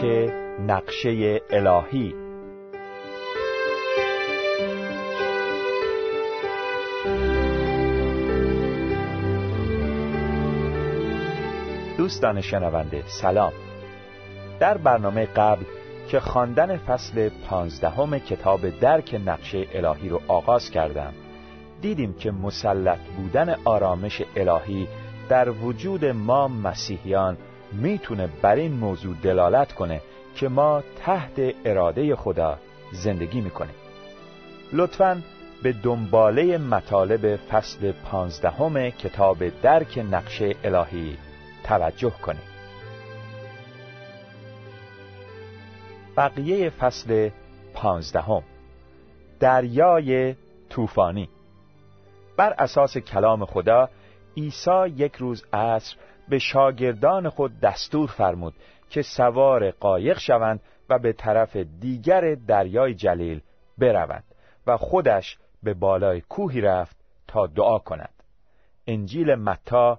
درک نقشه الهی. دوستان شنونده سلام. در برنامه قبل که خواندن فصل پانزدهم کتاب درک نقشه الهی رو آغاز کردم دیدیم که مسلط بودن آرامش الهی در وجود ما مسیحیان می‌تونه بر این موضوع دلالت کنه که ما تحت اراده خدا زندگی می‌کنیم. لطفا به دنباله مطالب فصل پانزدهم کتاب درک نقشه الهی توجه کنید. بقیه فصل پانزدهم. دریای طوفانی. بر اساس کلام خدا عیسی یک روز عصر به شاگردان خود دستور فرمود که سوار قایق شوند و به طرف دیگر دریای جلیل بروند و خودش به بالای کوهی رفت تا دعا کند. انجیل متا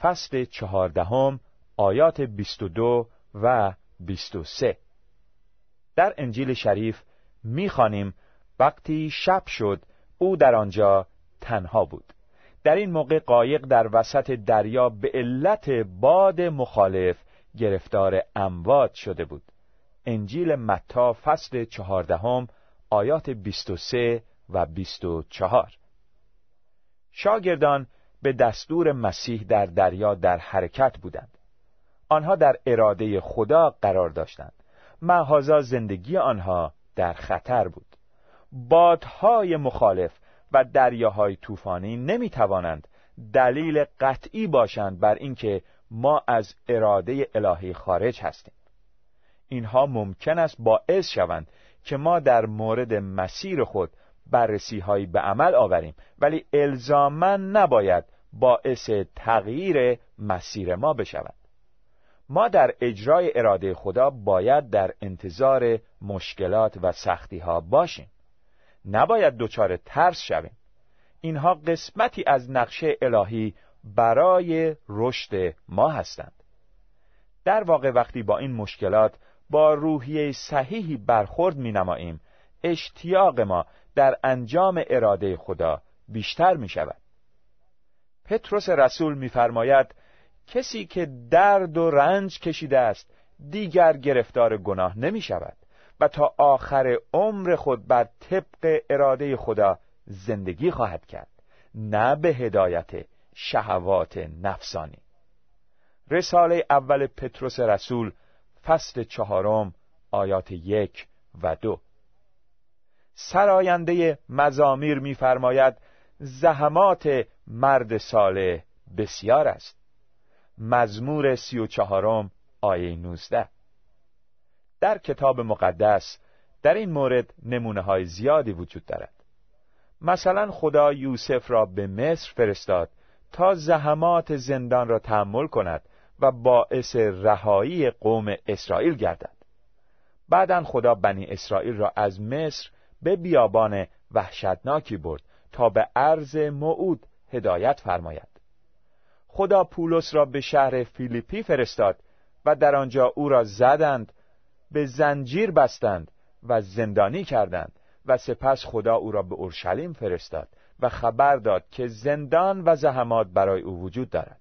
فصل چهاردهم آیات 22 و 23 در انجیل شریف می‌خوانیم وقتی شب شد او در آنجا تنها بود. در این موقع قایق در وسط دریا به علت باد مخالف گرفتار اموات شده بود. انجیل متا فصل چهاردهم آیات 23 و 24 شاگردان به دستور مسیح در دریا در حرکت بودند. آنها در اراده خدا قرار داشتند. محازا زندگی آنها در خطر بود. بادهای مخالف و دریاهای طوفانی نمی توانند دلیل قطعی باشند بر اینکه ما از اراده الهی خارج هستیم. اینها ممکن است باعث شوند که ما در مورد مسیر خود بررسی هایی به عمل آوریم ولی الزاما نباید باعث تغییر مسیر ما بشود. ما در اجرای اراده خدا باید در انتظار مشکلات و سختی ها باشیم. نباید دچار ترس شویم. اینها قسمتی از نقشه الهی برای رشد ما هستند. در واقع وقتی با این مشکلات با روحیه صحیحی برخورد می نماییم اشتیاق ما در انجام اراده خدا بیشتر می شود پتروس رسول میفرماید کسی که درد و رنج کشیده است دیگر گرفتار گناه نمی شود و تا آخر عمر خود بر طبق اراده خدا زندگی خواهد کرد نه به هدایت شهوات نفسانی. رساله اول پتروس رسول فصل چهارم آیات یک و دو. سراینده مزامیر میفرماید زحمات مرد ساله بسیار است. مزمور سی و چهارم آیه نوزده. در کتاب مقدس در این مورد نمونه های زیادی وجود دارد. مثلا خدا یوسف را به مصر فرستاد تا زحمات زندان را تحمل کند و باعث رهایی قوم اسرائیل گردد. بعدا خدا بنی اسرائیل را از مصر به بیابان وحشتناکی برد تا به عرض موعود هدایت فرماید. خدا پولس را به شهر فیلیپی فرستاد و در آنجا او را زدند به زنجیر بستند و زندانی کردند و سپس خدا او را به اورشلیم فرستاد و خبر داد که زندان و زحمات برای او وجود دارد.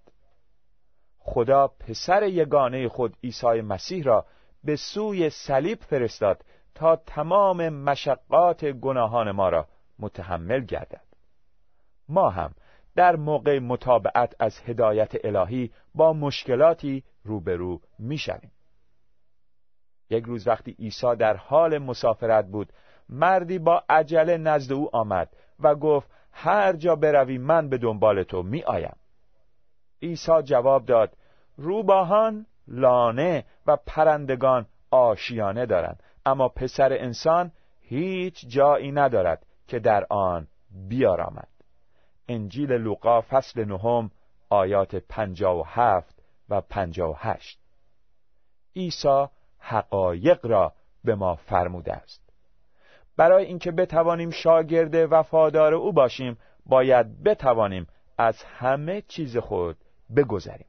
خدا پسر یگانه خود عیسی مسیح را به سوی صلیب فرستاد تا تمام مشقات گناهان ما را متحمل گردد. ما هم در موقع مطابقت از هدایت الهی با مشکلاتی روبرو می‌شویم. یک روز وقتی عیسی در حال مسافرت بود مردی با عجله نزد او آمد و گفت هر جا بروی من به دنبال تو می آیم عیسی جواب داد روباهان لانه و پرندگان آشیانه دارند اما پسر انسان هیچ جایی ندارد که در آن بیارامد. انجیل لوقا فصل نهم آیات پنجا و هفت و پنجا و هشت. عیسی حقایق را به ما فرموده است. برای اینکه بتوانیم شاگرد وفادار او باشیم باید بتوانیم از همه چیز خود بگذریم.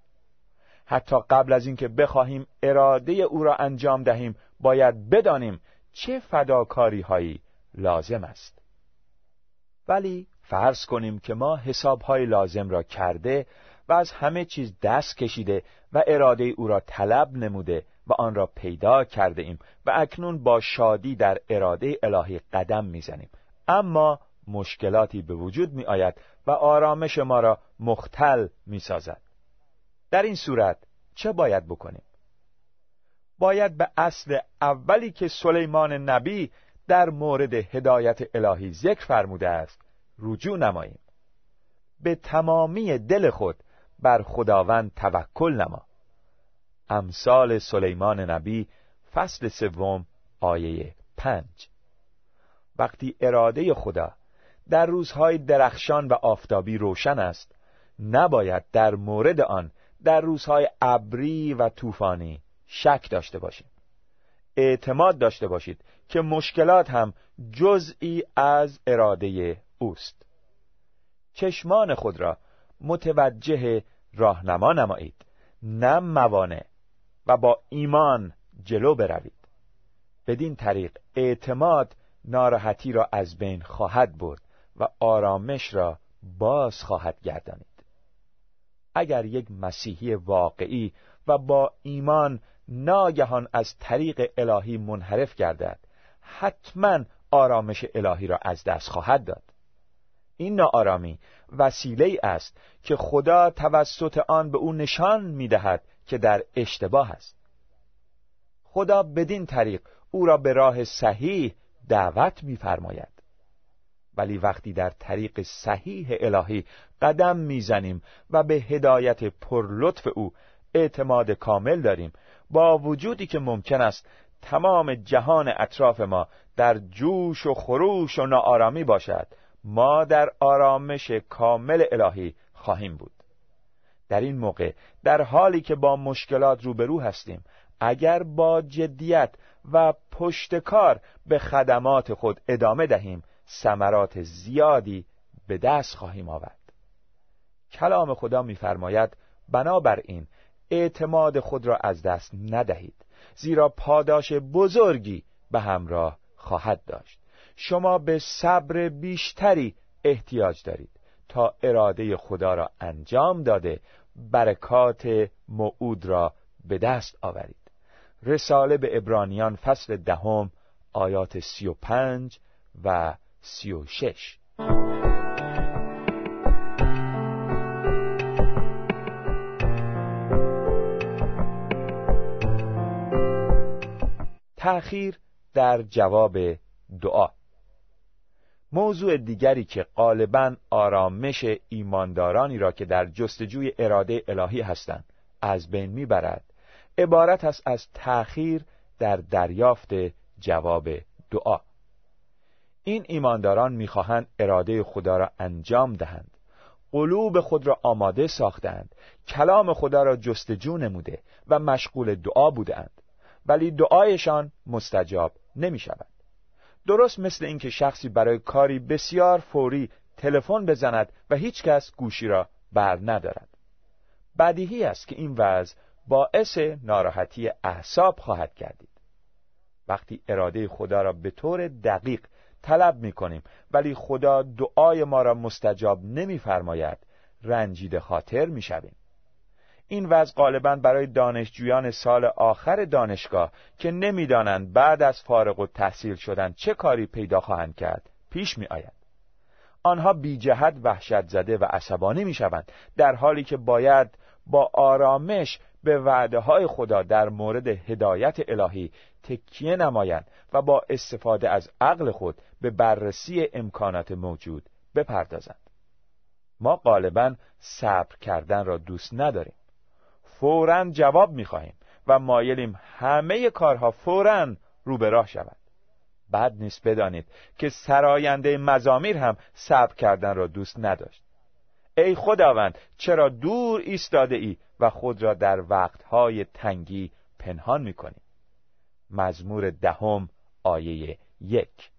حتی قبل از اینکه بخواهیم اراده او را انجام دهیم باید بدانیم چه فداکاری هایی لازم است. ولی فرض کنیم که ما حسابهای لازم را کرده و از همه چیز دست کشیده و اراده او را طلب نموده و آن را پیدا کرده ایم و اکنون با شادی در اراده الهی قدم می‌زنیم اما مشکلاتی به وجود می آید و آرامش ما را مختل می سازد. در این صورت چه باید بکنیم؟ باید به اصل اولی که سلیمان نبی در مورد هدایت الهی ذکر فرموده است رجوع نماییم به تمامی دل خود بر خداوند توکل نما امثال سلیمان نبی فصل سوم آیه پنج. وقتی اراده خدا در روزهای درخشان و آفتابی روشن است نباید در مورد آن در روزهای ابری و طوفانی شک داشته باشید. اعتماد داشته باشید که مشکلات هم جزئی از اراده اوست. چشمان خود را متوجه راهنما نمایید نه موانع. و با ایمان جلو بروید. بدین طریق اعتماد ناراحتی را از بین خواهد برد و آرامش را باز خواهد گردانید. اگر یک مسیحی واقعی و با ایمان ناگهان از طریق الهی منحرف گردد حتما آرامش الهی را از دست خواهد داد. این ناآرامی وسیله است که خدا توسط آن به او نشان می‌دهد که در اشتباه است. خدا بدین طریق او را به راه صحیح دعوت می‌فرماید. ولی وقتی در طریق صحیح الهی قدم می‌زنیم و به هدایت پرلطف او اعتماد کامل داریم با وجودی که ممکن است تمام جهان اطراف ما در جوش و خروش و ناآرامی باشد ما در آرامش کامل الهی خواهیم بود. در این موقع در حالی که با مشکلات روبرو هستیم اگر با جدیت و پشتکار به خدمات خود ادامه دهیم ثمرات زیادی به دست خواهیم آورد. کلام خدا می‌فرماید بنابراین اعتماد خود را از دست ندهید زیرا پاداش بزرگی به همراه خواهد داشت. شما به صبر بیشتری احتیاج دارید تا اراده خدا را انجام داده برکات موعود را به دست آورید. رساله به ابرانیان فصل دهم آیات سی و پنج و سی و شش. تأخیر در جواب دعا. موضوع دیگری که غالبا آرامش ایماندارانی را که در جستجوی اراده الهی هستند از بین می‌برد عبارت است از تأخیر در دریافت جواب دعا. این ایمانداران می‌خواهند اراده خدا را انجام دهند قلوب خود را آماده ساختند کلام خدا را جستجو نموده و مشغول دعا بودند ولی دعایشان مستجاب نمی شود درست مثل اینکه شخصی برای کاری بسیار فوری تلفن بزند و هیچ کس گوشی را بر ندارد بدیهی است که این وضع باعث ناراحتی احساب خواهد کردید وقتی اراده خدا را به طور دقیق طلب می کنیم ولی خدا دعای ما را مستجاب نمیفرماید رنجیده خاطر می شویم. این وضع غالبا برای دانشجویان سال آخر دانشگاه که نمی‌دانند بعد از فارغ و تحصیل شدن چه کاری پیدا خواهند کرد پیش می آید. آنها بی جهت وحشت زده و عصبانی می شوند در حالی که باید با آرامش به وعده های خدا در مورد هدایت الهی تکیه نمایند و با استفاده از عقل خود به بررسی امکانات موجود بپردازند ما غالبا صبر کردن را دوست نداریم فورا جواب می‌خواهیم و مایلیم همه کارها فورا رو به راه شود. بد نیست بدانید که سراینده مزامیر هم صبر کردن را دوست نداشت. ای خداوند چرا دور ایستاده ای و خود را در وقتهای تنگی پنهان می‌کنی؟ مزمور دهم آیه یک.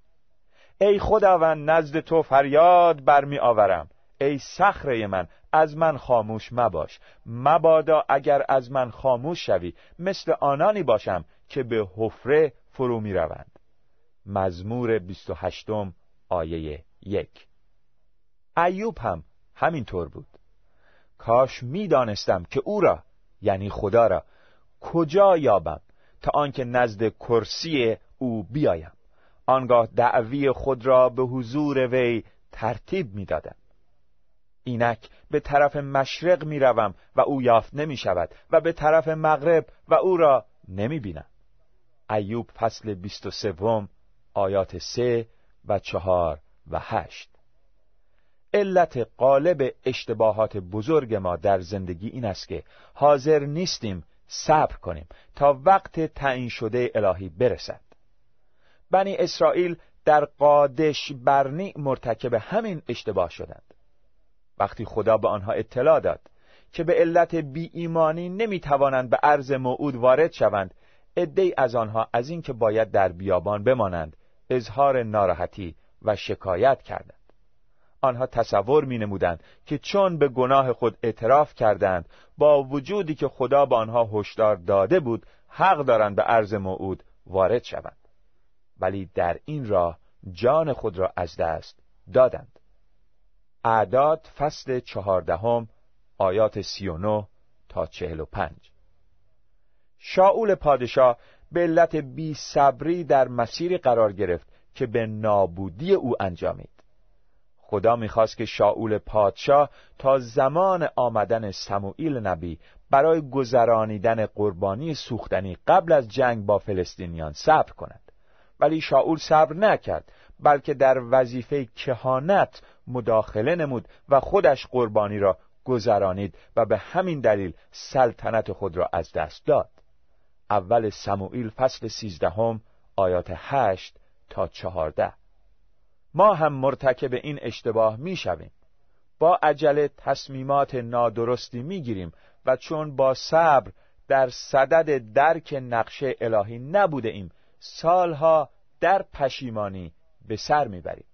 ای خداوند نزد تو فریاد برمی آورم ای صخره من از من خاموش مباش. مبادا اگر از من خاموش شوی مثل آنانی باشم که به حفره فرو می روند مزمور 28 آیه یک. ایوب هم همینطور بود. کاش می‌دانستم که او را یعنی خدا را کجا یابم تا آنکه نزد کرسی او بیایم. آنگاه دعوی خود را به حضور وی ترتیب می‌دادم. اینک به طرف مشرق می روم و او یافت نمی شود و به طرف مغرب و او را نمی بینم ایوب فصل بیست و سوم آیات سه و چهار و هشت. علت قالب اشتباهات بزرگ ما در زندگی این است که حاضر نیستیم صبر کنیم تا وقت تعیین شده الهی برسد. بنی اسرائیل در قادش برنی مرتکب همین اشتباه شدند. وقتی خدا به آنها اطلاع داد که به علت بی ایمانی نمی توانند به عرض موعود وارد شوند عدهای از آنها از اینکه باید در بیابان بمانند اظهار ناراحتی و شکایت کردند. آنها تصور می نمودند که چون به گناه خود اعتراف کردند با وجودی که خدا به آنها هشدار داده بود حق دارند به عرض موعود وارد شوند. ولی در این راه جان خود را از دست دادند. اعداد فصل چهاردهم آیات سی و نه تا چهل و پنج. شاول پادشاه به علت بی صبری در مسیری قرار گرفت که به نابودی او انجامید. خدا می‌خواست که شاول پادشاه تا زمان آمدن سموئیل نبی برای گذرانیدن قربانی سوختنی قبل از جنگ با فلسطینیان صبر کند. ولی شاول صبر نکرد. بلکه در وظیفه کهانت مداخله نمود و خودش قربانی را گذرانید و به همین دلیل سلطنت خود را از دست داد اول سموئیل فصل سیزدهم آیات هشت تا چهارده ما هم مرتکب این اشتباه می شویم. با عجله تصمیمات نادرستی می گیریم و چون با صبر در صدد درک نقشه الهی نبوده ایم سالها در پشیمانی به سر می‌بریم.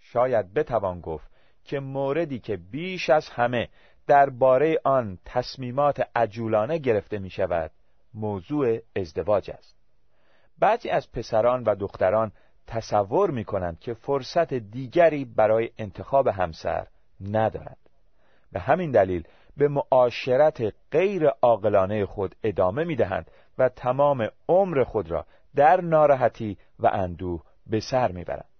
شاید بتوان گفت که موردی که بیش از همه درباره آن تصمیمات عجولانه گرفته می شود موضوع ازدواج است. بعضی از پسران و دختران تصور می کنند که فرصت دیگری برای انتخاب همسر ندارند به همین دلیل به معاشرت غیر عاقلانه خود ادامه می دهند و تمام عمر خود را در ناراحتی و اندوه به سر می‌برند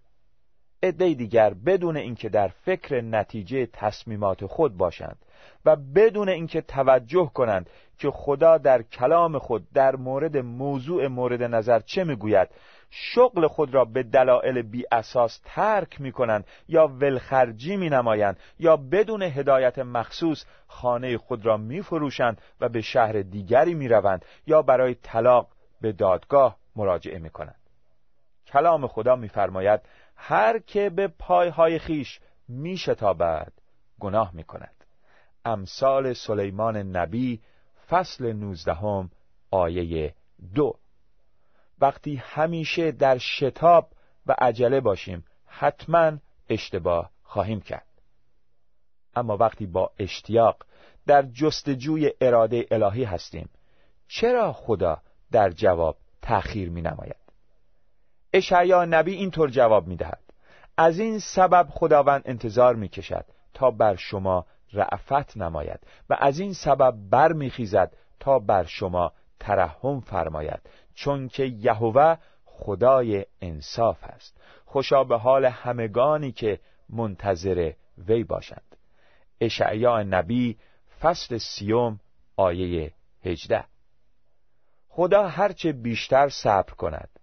عده دیگر بدون اینکه در فکر نتیجه تصمیمات خود باشند و بدون اینکه توجه کنند که خدا در کلام خود در مورد موضوع مورد نظر چه می‌گوید شغل خود را به دلایل بی اساس ترک می کنند یا ولخرجی می نمایند یا بدون هدایت مخصوص خانه خود را می فروشند و به شهر دیگری می روند یا برای طلاق به دادگاه مراجعه می کنند کلام خدا میفرماید هر که به پایهای خیش میشتابد گناه می کند امثال سلیمان نبی فصل نوزدهم آیه دو. وقتی همیشه در شتاب و عجله باشیم حتما اشتباه خواهیم کرد. اما وقتی با اشتیاق در جستجوی اراده الهی هستیم چرا خدا در جواب تأخیر می نماید اشعیا نبی اینطور جواب می دهد از این سبب خداوند انتظار می کشد تا بر شما رعفت نماید و از این سبب بر می خیزد تا بر شما ترحم فرماید چون که یهوه خدای انصاف است. خوشا به حال همگانی که منتظر وی باشند. اشعیا نبی فصل سیوم آیه هجده. خدا هرچه بیشتر صبر کند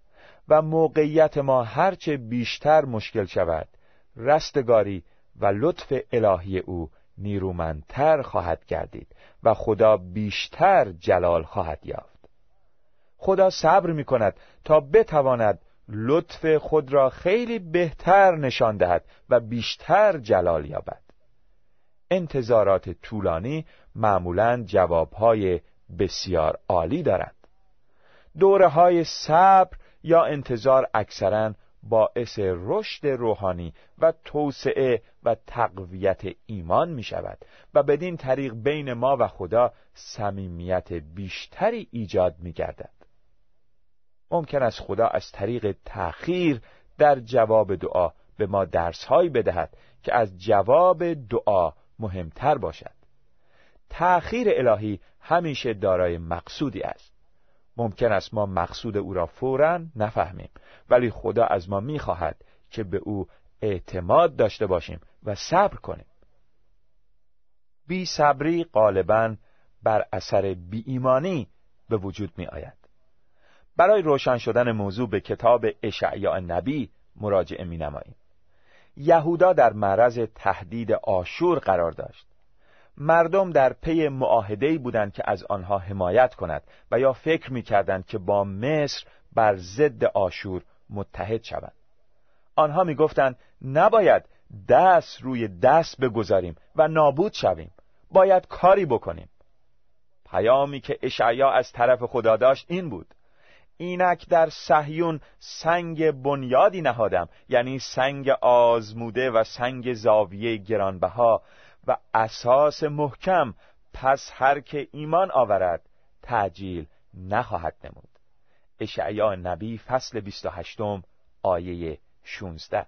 و موقعیت ما هرچه بیشتر مشکل شود رستگاری و لطف الهی او نیرومندتر خواهد گردید و خدا بیشتر جلال خواهد یافت. خدا صبر می کند تا بتواند لطف خود را خیلی بهتر نشان دهد و بیشتر جلال یابد. انتظارات طولانی معمولا جوابهای بسیار عالی دارند. دوره های صبر یا انتظار اکثرا باعث رشد روحانی و توسعه و تقویت ایمان می شود و بدین طریق بین ما و خدا صمیمیت بیشتری ایجاد می گردد. ممکن است خدا از طریق تأخیر در جواب دعا به ما درسهایی بدهد که از جواب دعا مهمتر باشد. تأخیر الهی همیشه دارای مقصودی است. ممکن است ما مقصود او را فورا نفهمیم ولی خدا از ما می‌خواهد که به او اعتماد داشته باشیم و صبر کنیم. بی صبری غالبا بر اثر بی ایمانی به وجود می آید برای روشن شدن موضوع به کتاب اشعیا نبی مراجعه می نماییم یهودا در معرض تهدید آشور قرار داشت. مردم در پی معاهده‌ای بودند که از آنها حمایت کند و یا فکر می‌کردند که با مصر بر ضد آشور متحد شوند. آنها می‌گفتند نباید دست روی دست بگذاریم و نابود شویم. باید کاری بکنیم. پیامی که اشعیا از طرف خدا داشت این بود. اینک در صهیون سنگ بنیادی نهادم یعنی سنگ آزموده و سنگ زاویه گرانبها. و اساس محکم پس هر که ایمان آورد تعجیل نخواهد نمود. اشعیا نبی فصل 28 آیه 16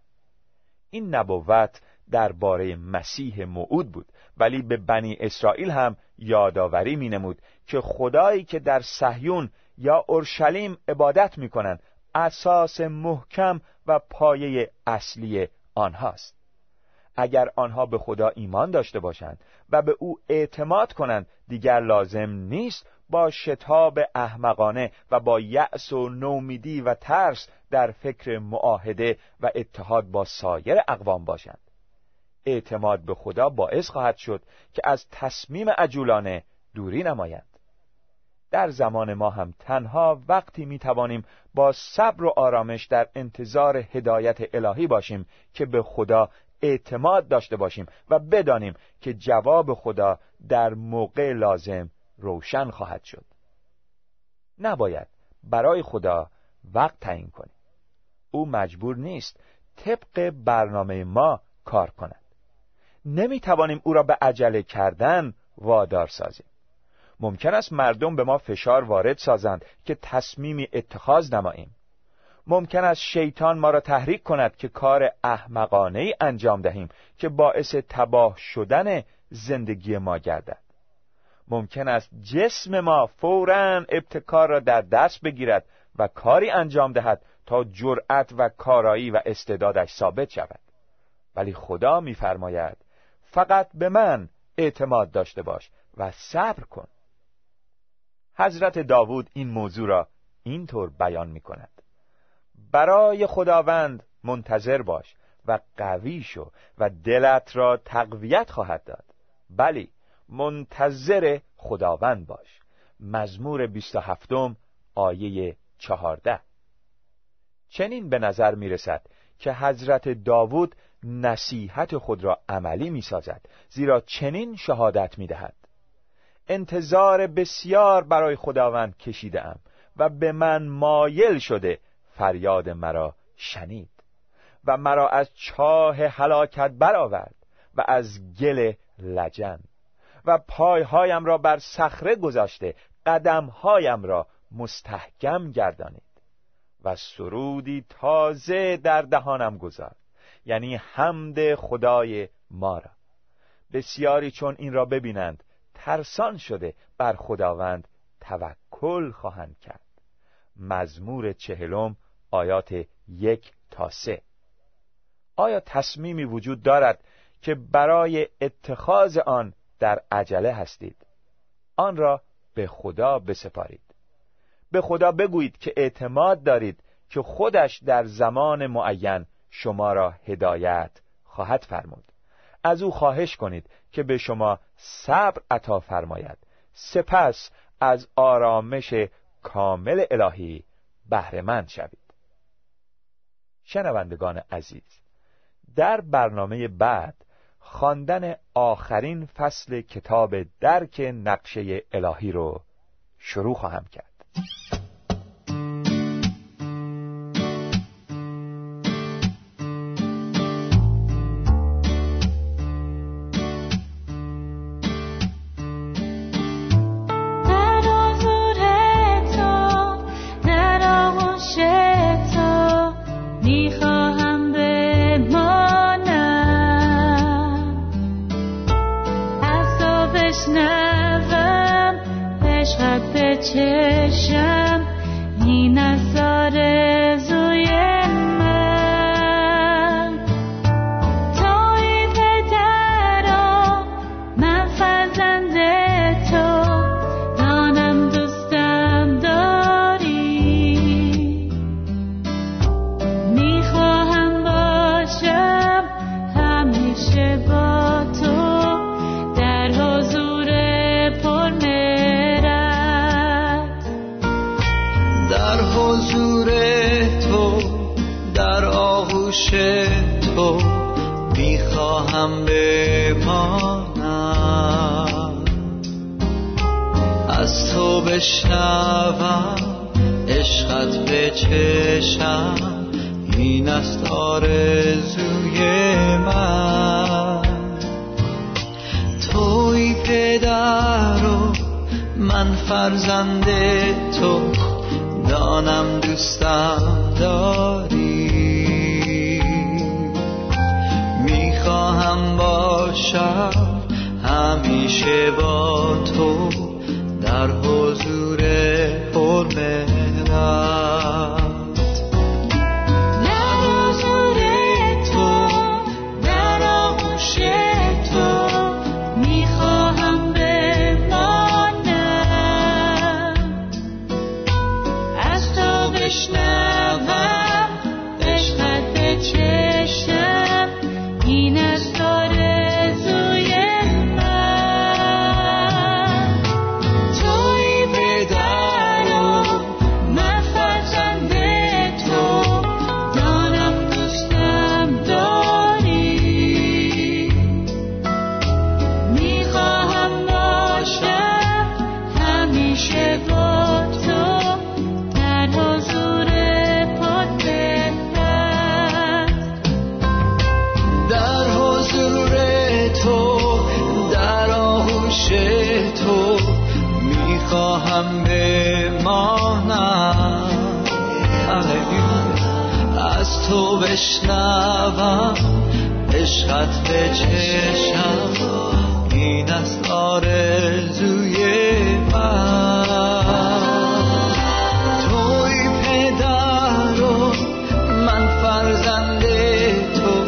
این نبوت درباره مسیح موعود بود ولی به بنی اسرائیل هم یادآوری می نمود که خدایی که در صهیون یا اورشلیم عبادت می کنند اساس محکم و پایه اصلی آنهاست. اگر آنها به خدا ایمان داشته باشند و به او اعتماد کنند دیگر لازم نیست با شتاب احمقانه و با یأس و نومیدی و ترس در فکر معاهده و اتحاد با سایر اقوام باشند. اعتماد به خدا باعث خواهد شد که از تصمیم عجولانه دوری نمایند. در زمان ما هم تنها وقتی می توانیم با صبر و آرامش در انتظار هدایت الهی باشیم که به خدا اعتماد داشته باشیم و بدانیم که جواب خدا در موقع لازم روشن خواهد شد. نباید برای خدا وقت تعیین کنیم. او مجبور نیست طبق برنامه ما کار کند. نمی توانیم او را به عجله کردن وادار سازیم. ممکن است مردم به ما فشار وارد سازند که تصمیمی اتخاذ نماییم. ممکن است شیطان ما را تحریک کند که کار احمقانه ای انجام دهیم که باعث تباه شدن زندگی ما گردد. ممکن است جسم ما فورا ابتکار را در دست بگیرد و کاری انجام دهد تا جرأت و کارایی و استعدادش ثابت شود. ولی خدا میفرماید فقط به من اعتماد داشته باش و صبر کن. حضرت داوود این موضوع را اینطور بیان می کند برای خداوند منتظر باش و قوی شو و دلت را تقویت خواهد داد. بلی منتظر خداوند باش. مزمور 27 آیه 14 چنین به نظر می رسد که حضرت داوود نصیحت خود را عملی می سازد زیرا چنین شهادت می دهد انتظار بسیار برای خداوند کشیده و به من مایل شده فریاد مرا شنید و مرا از چاه هلاکت برآورد و از گل لجن و پایهایم را بر صخره گذاشته قدمهایم را مستحکم گردانید و سرودی تازه در دهانم گذارد یعنی حمد خدای ما را. بسیاری چون این را ببینند ترسان شده بر خداوند توکل خواهند کرد. مزمور چهلم آیات یک تا سه. آیا تصمیمی وجود دارد که برای اتخاذ آن در عجله هستید؟ آن را به خدا بسپارید. به خدا بگویید که اعتماد دارید که خودش در زمان معین شما را هدایت خواهد فرمود. از او خواهش کنید که به شما صبر عطا فرماید. سپس از آرامش کامل الهی بهرهمند شوید. شنوندگان عزیز در برنامه بعد خواندن آخرین فصل کتاب درک نقشه الهی رو شروع خواهم کرد. می‌خواهم بمانم. از تو بشنوم عشقت به چشم این است آرزوی من. توی پدر و من فرزند تو دانم دوستم داری. باشم همیشه با تو در حضور بشنوم عشقت به چشم. این است آرزوی من. توی پدر و من فرزند تو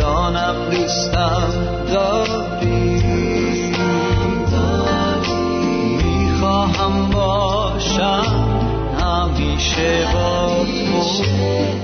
دانم دوستم داری. می‌خواهم باشم همیشه با تو.